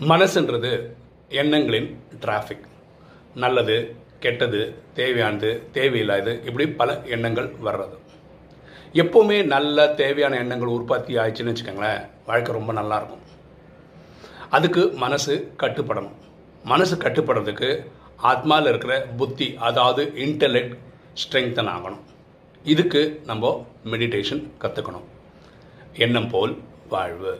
மனசுன்றது எண்ணங்களின் டிராஃபிக் நல்லது கெட்டது தேவையானது தேவையில்லாது இப்படி பல எண்ணங்கள் வர்றது. எப்போவுமே நல்ல தேவையான எண்ணங்கள் உற்பத்தி ஆயிடுச்சுன்னு வச்சுக்கோங்களேன் வாழ்க்கை ரொம்ப நல்லாயிருக்கும். அதுக்கு மனசு கட்டுப்படணும். மனசு கட்டுப்படுறதுக்கு ஆத்மாவில் இருக்கிற புத்தி அதாவது இன்டலெக்ட் ஸ்ட்ரெங்தன் ஆகணும். இதுக்கு நம்ம மெடிடேஷன் கற்றுக்கணும் எண்ணம் போல் வாழ்வு.